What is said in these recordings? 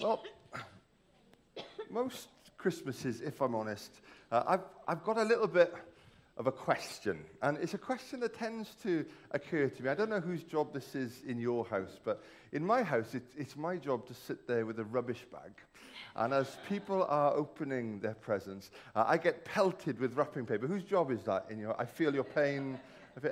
Well, most Christmases, if I'm honest, uh, I've, I've got a little bit of a question. And it's a question that tends to occur to me. I don't know whose job this is in your house, but in my house, it, it's my job to sit there with a rubbish bag. And as people are opening their presents, uh, I get pelted with wrapping paper. Whose job is that in your I feel your pain.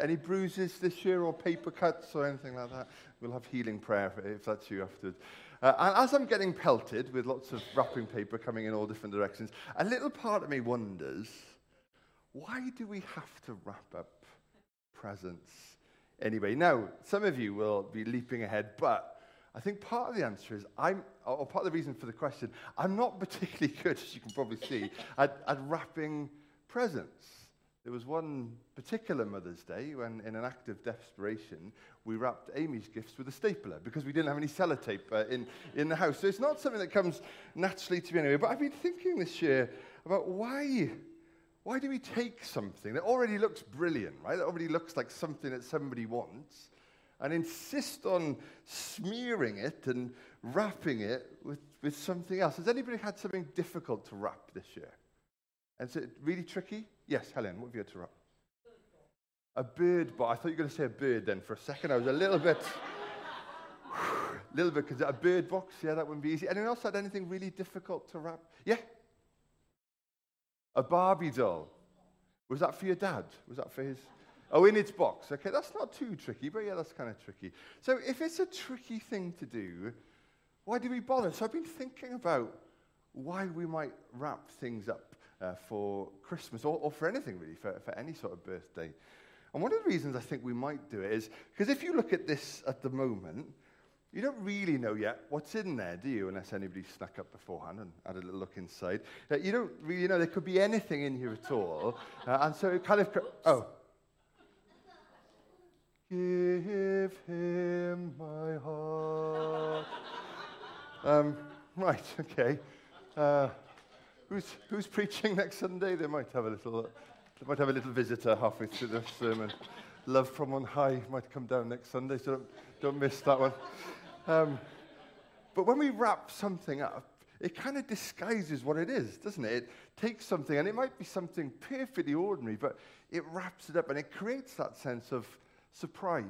Any bruises this year or paper cuts or anything like that? We'll have healing prayer if that's you afterwards. Uh, and as I'm getting pelted with lots of wrapping paper coming in all different directions, a little part of me wonders why do we have to wrap up presents anyway? Now, some of you will be leaping ahead, but I think part of the answer is I'm, or part of the reason for the question, I'm not particularly good, as you can probably see, at, at wrapping presents. There was one particular Mother's Day when, in an act of desperation, we wrapped Amy's gifts with a stapler because we didn't have any sellotape uh, in, in the house. So it's not something that comes naturally to me anyway. But I've been thinking this year about why why do we take something that already looks brilliant, right? That already looks like something that somebody wants, and insist on smearing it and wrapping it with, with something else? Has anybody had something difficult to wrap this year? And is it really tricky? Yes, Helen, what have you had to wrap? A bird box. I thought you were going to say a bird then for a second. I was a little bit, a little bit, because a bird box, yeah, that wouldn't be easy. Anyone else had anything really difficult to wrap? Yeah? A Barbie doll. Was that for your dad? Was that for his? Oh, in its box. Okay, that's not too tricky, but yeah, that's kind of tricky. So if it's a tricky thing to do, why do we bother? So I've been thinking about why we might wrap things up uh, for Christmas or, or for anything really, for, for any sort of birthday. And one of the reasons I think we might do it is because if you look at this at the moment, you don't really know yet what's in there, do you? Unless anybody snuck up beforehand and had a little look inside. Uh, you don't really know. There could be anything in here at all. Uh, and so it kind of. Oh. Give him my heart. um, right, okay. Uh, who's, who's preaching next Sunday? They might have a little, they might have a little visitor halfway through the sermon. Love from on high might come down next Sunday, so don't, don't miss that one. Um, but when we wrap something up, it kind of disguises what it is, doesn't it? It takes something, and it might be something perfectly ordinary, but it wraps it up and it creates that sense of surprise.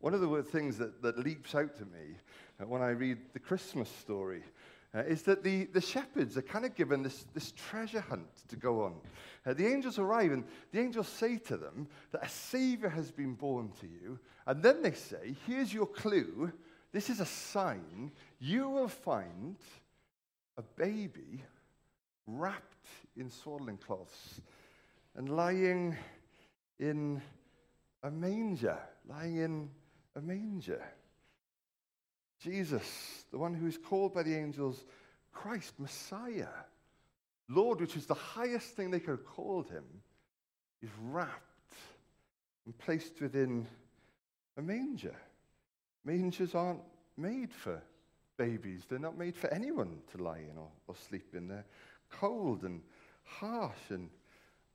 One of the things that, that leaps out to me uh, when I read the Christmas story uh, is that the, the shepherds are kind of given this, this treasure hunt to go on. Uh, the angels arrive, and the angels say to them that a savior has been born to you. And then they say, Here's your clue. This is a sign. You will find a baby wrapped in swaddling cloths and lying in a manger, lying in a manger. Jesus, the one who is called by the angels Christ, Messiah, Lord, which is the highest thing they could have called him, is wrapped and placed within a manger. Mangers aren't made for babies, they're not made for anyone to lie in or, or sleep in. They're cold and harsh and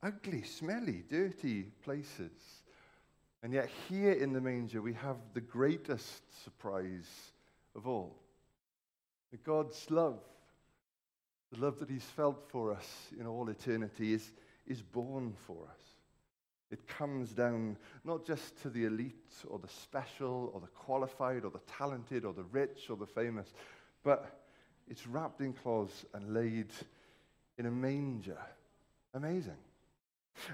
ugly, smelly, dirty places. And yet, here in the manger, we have the greatest surprise of all. God's love, the love that He's felt for us in all eternity, is, is born for us. It comes down not just to the elite or the special or the qualified or the talented or the rich or the famous, but it's wrapped in cloths and laid in a manger. Amazing.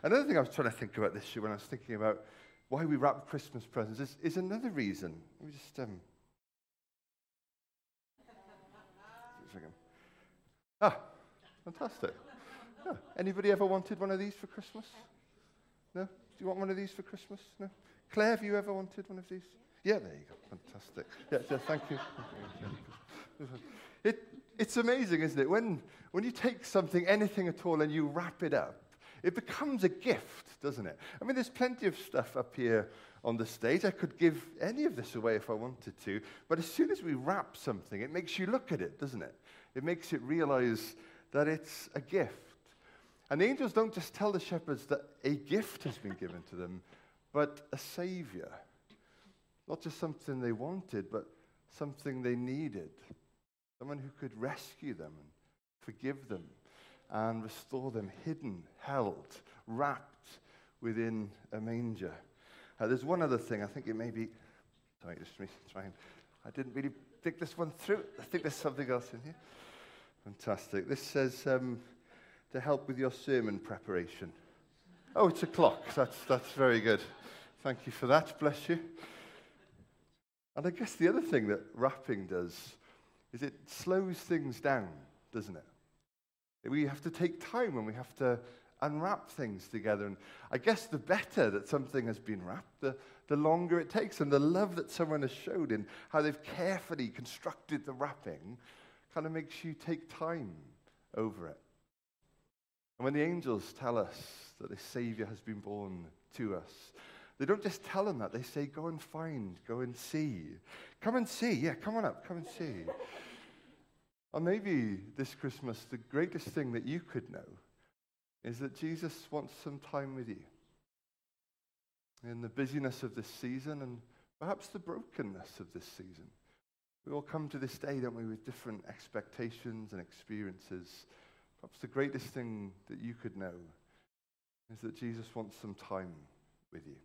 Another thing I was trying to think about this year when I was thinking about why we wrap Christmas presents is, is another reason. Let me just um, Ah, fantastic. Oh, anybody ever wanted one of these for Christmas? No? Do you want one of these for Christmas? No? Claire, have you ever wanted one of these? Yeah, there you go. Fantastic. Yeah, yeah thank you. It, it's amazing, isn't it? When, when you take something, anything at all, and you wrap it up, it becomes a gift, doesn't it? I mean, there's plenty of stuff up here on the stage. I could give any of this away if I wanted to. But as soon as we wrap something, it makes you look at it, doesn't it? It makes it realize that it's a gift. And the angels don't just tell the shepherds that a gift has been given to them, but a savior. Not just something they wanted, but something they needed. someone who could rescue them and forgive them and restore them hidden, held, wrapped within a manger. Uh, there's one other thing. I think it may be. Sorry, just me trying. I didn't really think this one through. I think there's something else in here. Fantastic. This says um, to help with your sermon preparation. Oh, it's a clock. That's, that's very good. Thank you for that. Bless you. And I guess the other thing that wrapping does is it slows things down, doesn't it? We have to take time and we have to unwrap things together. And I guess the better that something has been wrapped, the, the longer it takes. And the love that someone has showed in how they've carefully constructed the wrapping kind of makes you take time over it. And when the angels tell us that a Savior has been born to us, they don't just tell them that, they say, Go and find, go and see. Come and see. Yeah, come on up, come and see. or maybe this Christmas, the greatest thing that you could know is that Jesus wants some time with you. In the busyness of this season and perhaps the brokenness of this season. We all come to this day, don't we, with different expectations and experiences. Perhaps the greatest thing that you could know is that Jesus wants some time with you.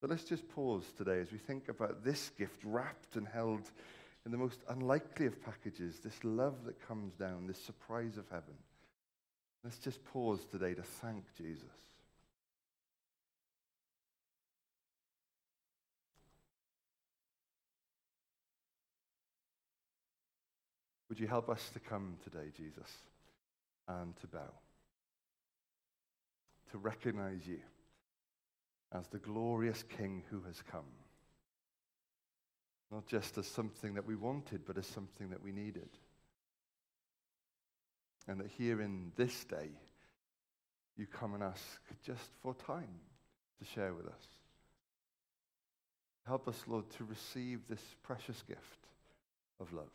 So let's just pause today as we think about this gift wrapped and held in the most unlikely of packages, this love that comes down, this surprise of heaven. Let's just pause today to thank Jesus. Would you help us to come today, Jesus, and to bow, to recognize you as the glorious King who has come? Not just as something that we wanted, but as something that we needed. And that here in this day, you come and ask just for time to share with us. Help us, Lord, to receive this precious gift of love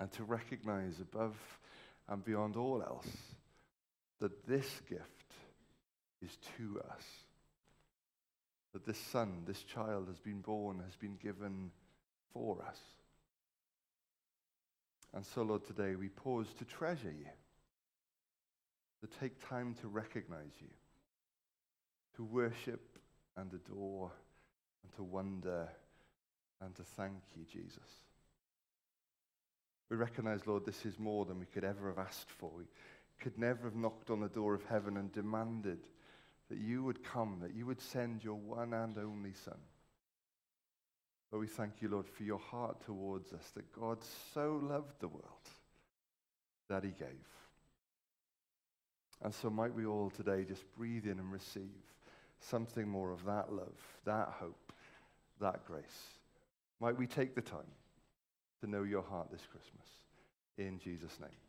and to recognize above and beyond all else that this gift is to us. That this son, this child has been born, has been given for us. And so, Lord, today we pause to treasure you, to take time to recognize you, to worship and adore and to wonder and to thank you, Jesus. We recognize, Lord, this is more than we could ever have asked for. We could never have knocked on the door of heaven and demanded that you would come, that you would send your one and only Son. But we thank you, Lord, for your heart towards us, that God so loved the world that he gave. And so might we all today just breathe in and receive something more of that love, that hope, that grace. Might we take the time to know your heart this Christmas. In Jesus' name.